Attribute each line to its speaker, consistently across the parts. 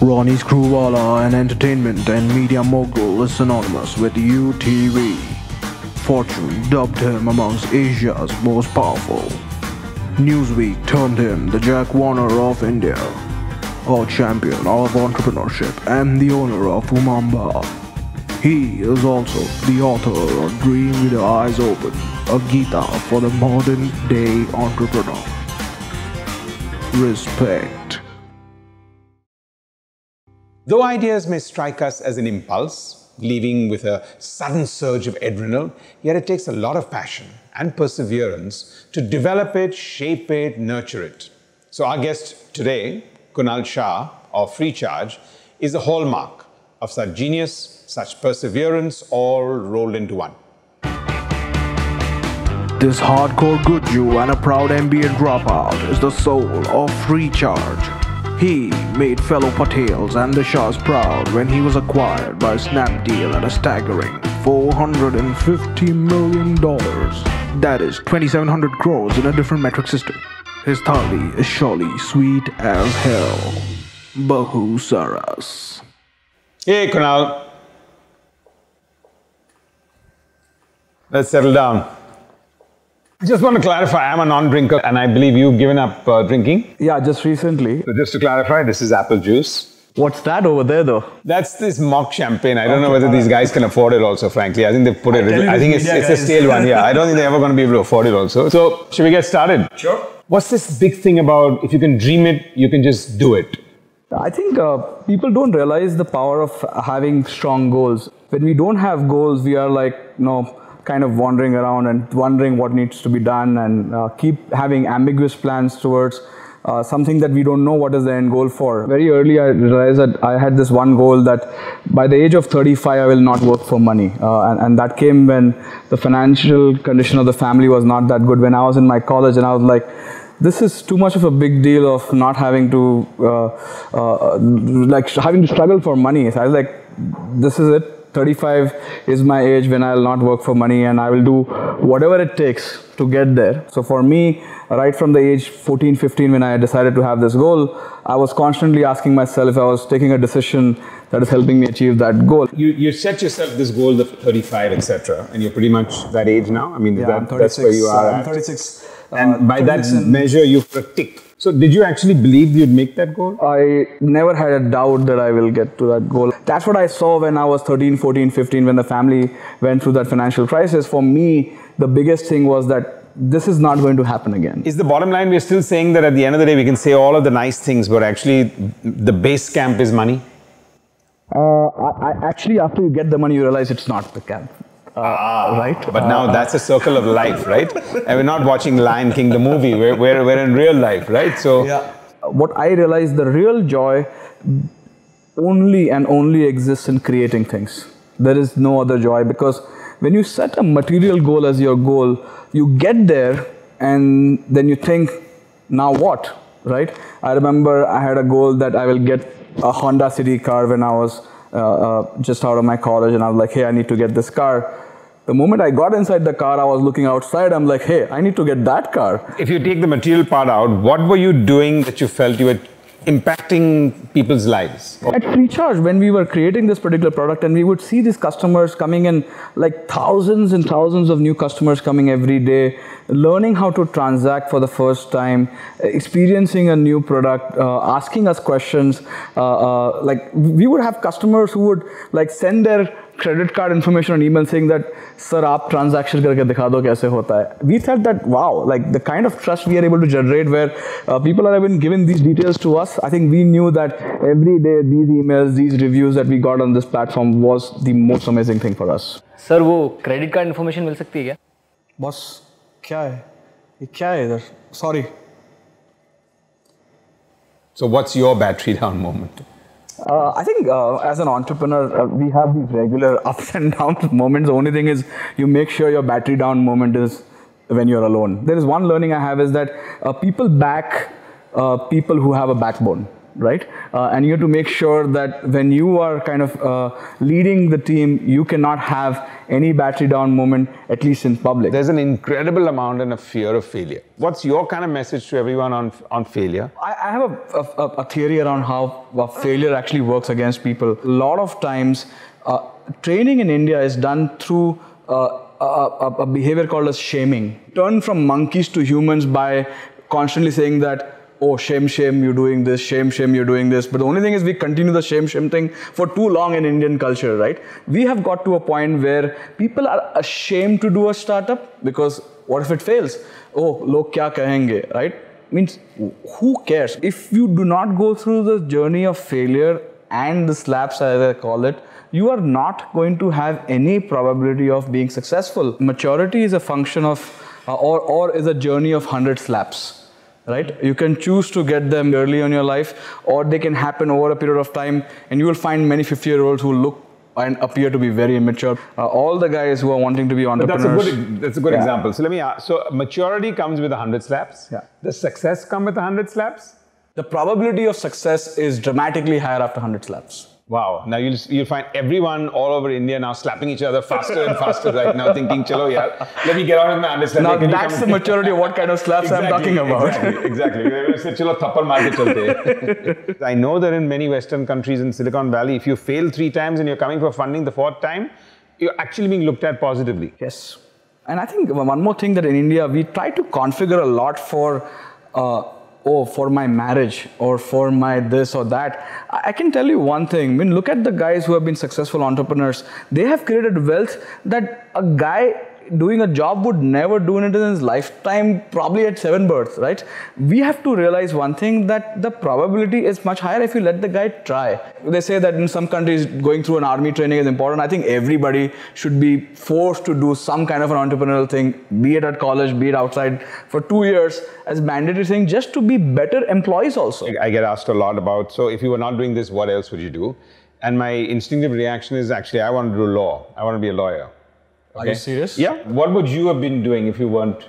Speaker 1: Ronnie Screwvala, an entertainment and media mogul, is synonymous with UTV. Fortune dubbed him amongst Asia's most powerful. Newsweek termed him the Jack Warner of India, a champion of entrepreneurship and the owner of U Mumba. He is also the author of Dream with Your Eyes Open, a Gita for the modern day entrepreneur. Respect.
Speaker 2: Though ideas may strike us as an impulse, leaving with a sudden surge of adrenaline, yet it takes a lot of passion and perseverance to develop it, shape it, nurture it. So, our guest today, Kunal Shah of FreeCharge, is a hallmark of such genius, such perseverance, all rolled into one.
Speaker 1: This hardcore Gujju and a proud MBA dropout is the soul of FreeCharge. He made fellow Patels and the Shahs proud when he was acquired by Snapdeal at a staggering $450 million. That is 2,700 crores in a different metric system. His thali is surely sweet as hell. Bahu Saras.
Speaker 2: Hey, Kunal. Let's settle down. Just want to clarify, I'm a non-drinker and I believe you've given up uh, drinking.
Speaker 3: Yeah, just recently.
Speaker 2: So just to clarify, this is apple juice.
Speaker 3: What's that over there though?
Speaker 2: That's this mock champagne. I don't know whether these guys can afford it also, frankly. I think they've put it,
Speaker 3: tell you
Speaker 2: I think it's, it's a
Speaker 3: guys.
Speaker 2: stale one, yeah. I don't think they're ever going to be able to afford it also. So, should we get started?
Speaker 3: Sure.
Speaker 2: What's this big thing about if you can dream it, you can just do it?
Speaker 3: I think uh, people don't realize the power of having strong goals. When we don't have goals, we are like, you know, kind of wandering around and wondering what needs to be done and uh, keep having ambiguous plans towards uh, something that we don't know what is the end goal for. Very early, I realized that I had this one goal that by the age of 35, I will not work for money. Uh, and, and that came when the financial condition of the family was not that good. When I was in my college, and I was like, this is too much of a big deal of not having to uh, uh, like having to struggle for money. So I was like, this is it. 35 is my age when I'll not work for money and I will do whatever it takes to get there. So for me, right from the age 14, 15, when I decided to have this goal, I was constantly asking myself if I was taking a decision that is helping me achieve that goal.
Speaker 2: You, you set yourself this goal of 35, etc., and you're pretty much that age now. I mean,
Speaker 3: Yeah,
Speaker 2: that, that's where you are.
Speaker 3: I'm
Speaker 2: at.
Speaker 3: 36.
Speaker 2: And
Speaker 3: uh,
Speaker 2: by that
Speaker 3: 36 in-
Speaker 2: measure, you've put a tick. So, did you actually believe you'd make that goal?
Speaker 3: I never had a doubt that I will get to that goal. That's what I saw when I was 13, 14, 15, when the family went through that financial crisis. For me, the biggest thing was that this is not going to happen again.
Speaker 2: Is the bottom line we're still saying that at the end of the day we can say all of the nice things, but actually the base camp is money?
Speaker 3: Uh, I, I, actually, after you get the money, you realize it's not the camp. Uh, right?
Speaker 2: But now that's a circle of life, right? and we're not watching Lion King, the movie. We're, we're, we're in real life, right? So,
Speaker 3: What I realized, the real joy only and only exists in creating things. There is no other joy because when you set a material goal as your goal, you get there and then you think, now what? Right? I remember I had a goal that I will get a Honda City car when I was uh, uh, just out of my college, and I was like, hey, I need to get this car. The moment I got inside the car, I was looking outside. I'm like, hey, I need to get that car.
Speaker 2: if you take the material part out, what were you doing that you felt you were impacting people's lives?
Speaker 3: At FreeCharge, when we were creating this particular product, and we would see these customers coming in, like thousands and thousands of new customers coming every day, learning how to transact for the first time, experiencing a new product, uh, asking us questions. Uh, uh, like we would have customers who would like send their credit card information email sing that sir आप transaction करके दिखा दो कैसे होता है. We thought that wow like the kind of trust we are able to generate where people are being given these details to us I think we knew that every day these email these reviews that we got on this platform was the most amazing thing for us
Speaker 4: sir वो credit card information मिल सकती है क्या?
Speaker 3: बस क्या है? क्या है इधर? Sorry
Speaker 2: so what's your battery down moment
Speaker 3: Uh, I think uh, as an entrepreneur, uh, we have these regular ups and downs moments. The only thing is you make sure your battery down moment is when you're alone. There is one learning I have is that uh, people back uh, people who have a backbone. Right? Uh, and you have to make sure that when you are kind of uh, leading the team, you cannot have any battery down moment, at least in public.
Speaker 2: There's an incredible amount and a fear of failure. What's your kind of message to everyone on, on failure?
Speaker 3: I, I have a, a, a theory around how failure actually works against people. A lot of times, uh, training in India is done through uh, a, a, a behavior called as shaming. Turn from monkeys to humans by constantly saying that oh shame shame you're doing this shame shame you're doing this. But the only thing is we continue the shame shame thing for too long in indian culture right? We have got to a point where people are ashamed to do a startup because what if it fails? Oh log kya kahenge right? Means who cares? If you do not go through the journey of failure and the slaps as i call it you are not going to have any probability of being successful. Maturity is a function of uh, or, or is a journey of 100 slaps right you can choose to get them early in your life or they can happen over a period of time and you will find many 50 year olds who look and appear to be very immature. Uh, all the guys who are wanting to be entrepreneurs.
Speaker 2: But that's a good, that's a good yeah. example. So let me ask. So maturity comes with 100 slaps.
Speaker 3: Yeah.
Speaker 2: Does success come with 100 slaps?
Speaker 3: The probability of success is dramatically higher after 100 slaps.
Speaker 2: Wow. Now you'll, you'll find everyone all over India now slapping each other faster and faster right now, thinking, chalo, yeah, let me get on with my understanding.
Speaker 3: Now that's the maturity of what kind of slaps exactly, I'm talking about.
Speaker 2: Exactly, exactly. I know that in many Western countries in Silicon Valley, if you fail three times and you're coming for funding the fourth time, you're actually being looked at positively.
Speaker 3: Yes. And I think one more thing that in India, we try to configure a lot for uh, oh, for my marriage or for my this or that. I can tell you one thing. I mean, look at the guys who have been successful entrepreneurs. They have created wealth that a guy doing a job would never do in his lifetime, probably at seven births, right? We have to realize one thing that the probability is much higher if you let the guy try. They say that in some countries, going through an army training is important. I think everybody should be forced to do some kind of an entrepreneurial thing, be it at college, be it outside, for two years as mandatory thing, just to be better employees also.
Speaker 2: I get asked a lot about, so if you were not doing this, what else would you do? And my instinctive reaction is actually, I want to do law. I want to be a lawyer.
Speaker 3: Are you serious?
Speaker 2: Yeah. What would you have been doing if you weren't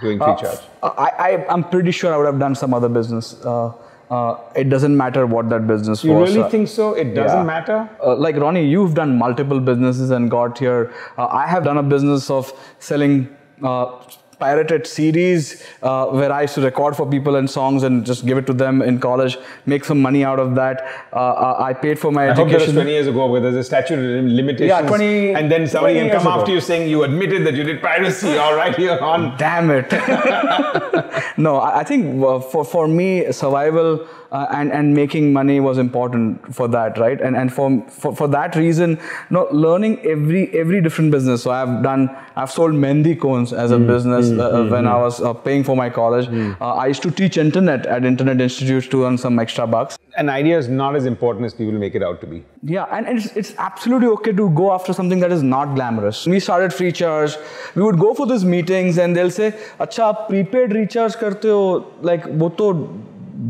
Speaker 2: doing free uh, charge?
Speaker 3: I, I, am pretty sure I would have done some other business. Uh, uh, it doesn't matter what that business
Speaker 2: you
Speaker 3: was.
Speaker 2: You really think so? It doesn't yeah. matter?
Speaker 3: Uh, like Ronnie, you've done multiple businesses and got here. Uh, I have done a business of selling uh, pirated CDs uh, where I used to record for people and songs and just give it to them in college, make some money out of that. Uh, uh I paid for my
Speaker 2: I
Speaker 3: education.
Speaker 2: hope that was 20 years ago where there's a statute of limitations.
Speaker 3: Yeah, 20.
Speaker 2: And then somebody can come after you saying you admitted that you did piracy. All right, here on.
Speaker 3: Damn it. no, I think uh, for, for me, survival uh, and and making money was important for that right and and for for, for that reason you know, learning every every different business so i've done i've sold mehndi cones as a mm, business mm, uh, mm, when i was uh, paying for my college hmm. uh, i used to teach internet at internet institutes to earn some extra bucks.
Speaker 2: An idea is not as important as people make it out to be.
Speaker 3: Yeah and it's, it's absolutely okay to go after something that is not glamorous. We started FreeCharge. we would go for these meetings and they'll say acha prepaid recharge karte ho. Like wo to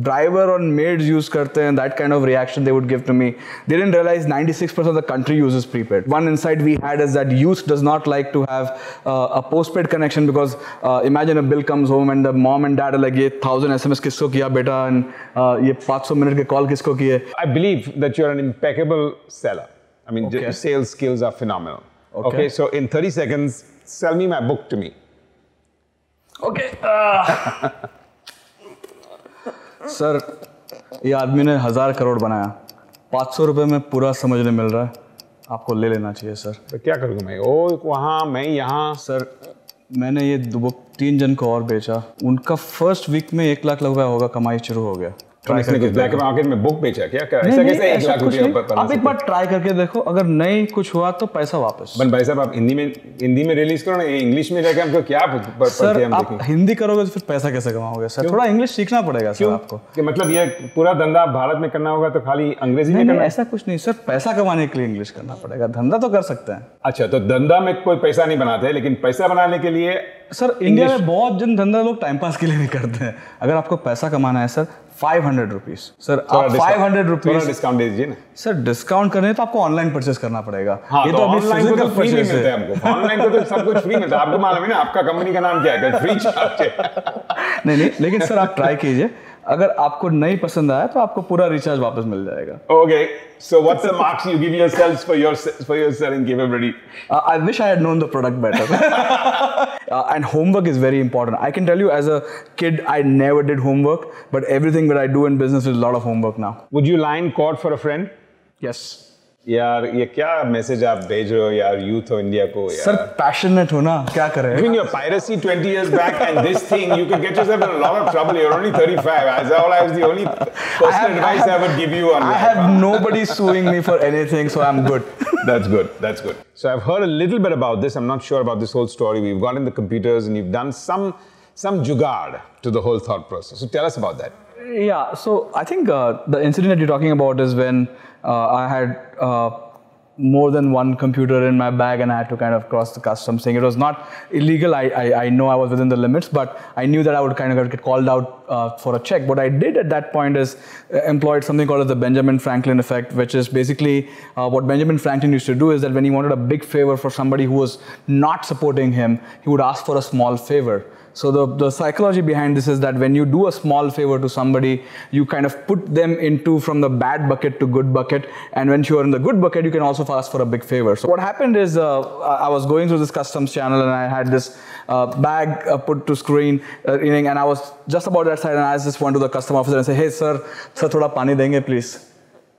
Speaker 3: driver on maids use karte and that kind of reaction they would give to me. They didn't realize 96% of the country uses prepaid. One insight we had is that youth does not like to have uh, a postpaid connection because uh, imagine a bill comes home and the mom and dad are like, ye 1000 SMS kisko kiya beta and uh, ye 500 minute ke call kisko kiye.
Speaker 2: I believe that you're an impeccable seller. I mean, okay. sales skills are phenomenal. Okay. okay. so in 30 seconds, sell me my book to me.
Speaker 3: Okay. Uh. Sir ये आदमी ने हज़ार करोड़ बनाया। पाँच सौ रुपये में पूरा समझने मिल रहा है। आपको ले लेना चाहिए सर।
Speaker 2: तो क्या करूँगा मैं? ओ वहाँ मैं यहाँ।
Speaker 3: सर मैंने ये दो तीन जन को और बेचा। उनका फ़र्स्ट वीक में एक लाख रुपया होगा कमाई शुरू हो गया।
Speaker 2: ट्राई करके ब्लैक मार्केट में बुक बेचा क्या? क्या ऐसा कैसे एक लाख रुपया
Speaker 3: आप एक बार ट्राई करके देखो अगर नहीं कुछ हुआ तो पैसा वापस।
Speaker 2: बन भाई साहब आप हिंदी में हिंदी में रिलीज़ करो ना इंग्लिश में जाके हमको क्या
Speaker 3: सर आप हिंदी करोगे तो फिर पैसा कैसे कमाओगे? सर थोड़ा इंग्लिश सीखना पड़ेगा सर आपको।
Speaker 2: कि मतलब ये पूरा धंधा भारत में करना होगा तो खाली अंग्रेज़ी में करना?
Speaker 3: ऐसा कुछ नहीं। सर पैसा कमाने के लिए इंग्लिश करना पड़ेगा। धंधा तो कर सकते हैं।
Speaker 2: अच्छा तो धंधा में कोई पैसा नहीं बनाते लेकिन पैसा बनाने के लिए
Speaker 3: सर इंडिया में बहुत जन धंधा लोग टाइम पास के लिए नहीं करते हैं। अगर आपको पैसा कमाना है sir five hundred rupees sir आप फाइव हंड्रेड रुपीज़
Speaker 2: डिस्काउंट दे दीजिए ना।
Speaker 3: सर डिस्काउंट करने तो आपको ऑनलाइन परचेस करना पड़ेगा।
Speaker 2: हाँ, ये तो, तो अभी फ़िज़िकल फ्री मिलता है हमको। ऑनलाइन को तो सब कुछ फ्री मिलता है। आपको मालूम है ना आपका कंपनी का नाम क्या है? फ्री
Speaker 3: नहीं नहीं लेकिन सर आप ट्राई कीजिए। अगर आपको नहीं पसंद आया तो आपको पूरा रिचार्ज वापस मिल जाएगा
Speaker 2: Okay, so what's the marks you give yourselves for your for your selling capability?
Speaker 3: Uh, I wish I had known the product better. uh, and homework is very important. I can tell you, as a kid, I never did homework, but everything that I do in business is a lot of homework now.
Speaker 2: Would you line court for a friend?
Speaker 3: Yes.
Speaker 2: यार ये क्या message आप भेज रहे हो यार youth of India को
Speaker 3: sir
Speaker 2: यार
Speaker 3: पैशनेट हो ना क्या करें
Speaker 2: Between your piracy 20 years back and this thing, you could get yourself in a lot of trouble. You're only 35. As all I was the only personal advice I, would give you on
Speaker 3: I
Speaker 2: life.
Speaker 3: have nobody suing me for anything, so I'm good.
Speaker 2: That's good. That's good. So I've heard a little bit about this. I'm not sure about this whole story. We've got in the computers and you've done some some jugaad to the whole thought process. So tell us about that.
Speaker 3: Yeah, so I think uh, the incident that you're talking about is when uh, I had uh, more than one computer in my bag and I had to kind of cross the customs thing. It was not illegal. I, I, I know I was within the limits, but I knew that I would kind of get called out uh, for a check. What I did at that point is uh, employed something called the Benjamin Franklin effect, which is basically uh, what Benjamin Franklin used to do is that when he wanted a big favor for somebody who was not supporting him, he would ask for a small favor. So the, the psychology behind this is that when you do a small favor to somebody, you kind of put them into from the bad bucket to good bucket. And when you're in the good bucket, you can also ask for a big favor. So what happened is uh, I was going through this customs channel and I had this uh, bag uh, put to screen uh, and I was just about that side and I just went to the custom officer and said, hey sir, sir thoda pani denge please.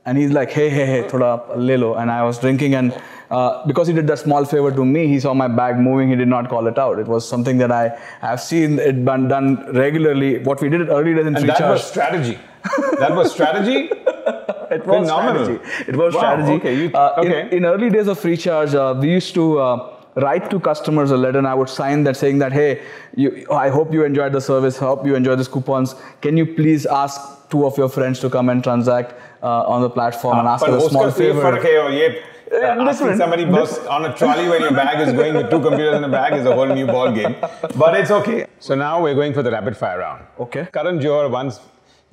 Speaker 3: And he's like, hey, hey, hey, thoda le lo. And I was drinking and uh, because he did that small favor to me, he saw my bag moving, he did not call it out. It was something that I have seen it been done regularly. What we did it early days in
Speaker 2: And that
Speaker 3: charge.
Speaker 2: was strategy. that was strategy.
Speaker 3: It was
Speaker 2: Phenomenal.
Speaker 3: strategy. It was
Speaker 2: Wow,
Speaker 3: strategy.
Speaker 2: okay, you-
Speaker 3: Uh, in- In, early days of free charge, uh, we used to uh, write to customers a letter and I would sign that saying that, hey, you, I hope you enjoyed the service, hope you enjoyed these coupons. Can you please ask two of your friends to come and transact uh, on the platform uh, and ah,
Speaker 2: ask
Speaker 3: for a small favor?
Speaker 2: Uh, asking somebody bus on a trolley when your bag is going with two computers in a bag is a whole new ball game. But it's okay. So now we're going for the rapid fire round.
Speaker 3: Okay.
Speaker 2: Karan Johar once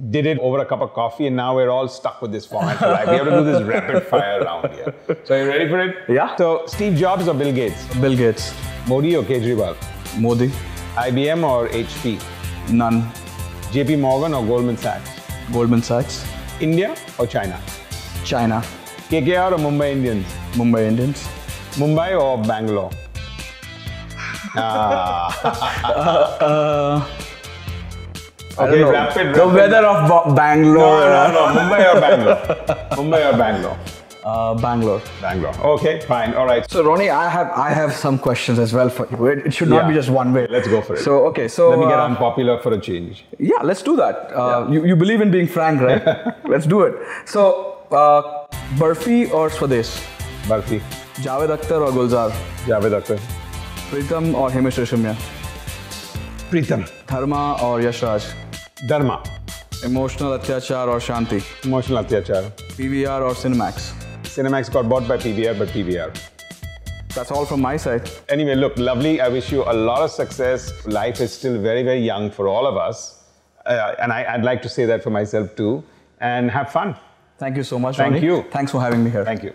Speaker 2: did it over a cup of coffee, and now we're all stuck with this format for life. We have to do this rapid fire round here. So are you ready for it?
Speaker 3: Yeah.
Speaker 2: So Steve Jobs or Bill Gates?
Speaker 3: Bill Gates,
Speaker 2: Modi or Kejriwal?
Speaker 3: Modi,
Speaker 2: IBM or HP?
Speaker 3: none.
Speaker 2: JP Morgan or Goldman Sachs?
Speaker 3: Goldman Sachs,
Speaker 2: India or China?
Speaker 3: China,
Speaker 2: KKR or Mumbai Indians?
Speaker 3: Mumbai Indians.
Speaker 2: Mumbai or Bangalore? Ah.
Speaker 3: I don't
Speaker 2: okay,
Speaker 3: know.
Speaker 2: rapid,
Speaker 3: The weather of Ba- Bangalore.
Speaker 2: No, no, no. Mumbai or Bangalore? Mumbai or Bangalore?
Speaker 3: Uh, Bangalore.
Speaker 2: Bangalore. Okay, fine. All right.
Speaker 3: So Ronnie, I have I have some questions as well for you. It, it should not
Speaker 2: Yeah.
Speaker 3: be just one way.
Speaker 2: Let's go for it.
Speaker 3: So okay, so
Speaker 2: Let me get
Speaker 3: uh,
Speaker 2: unpopular for a change.
Speaker 3: yeah, let's do that. Uh, you, you believe in being frank, right? let's do it. So uh, Burfi or Swades,
Speaker 2: Burfi.
Speaker 3: Javed Akhtar or Gulzar,
Speaker 2: Javed Akhtar.
Speaker 3: Pritam or Himesh Reshammiya,
Speaker 2: Pritam.
Speaker 3: Dharma or Yashraj,
Speaker 2: Dharma.
Speaker 3: Emotional Atyachar or Shanti,
Speaker 2: Emotional Atyachar.
Speaker 3: PVR or Cinemax.
Speaker 2: Cinemax got bought by PVR, but PVR.
Speaker 3: That's all from my side.
Speaker 2: Anyway, look, lovely. I wish you a lot of success. Life is still very, very young for all of us. Uh, and I, I'd like to say that for myself too. And have fun.
Speaker 3: Thank you so much,
Speaker 2: Thank
Speaker 3: Ronnie.
Speaker 2: you.
Speaker 3: Thanks for having me here.
Speaker 2: Thank you.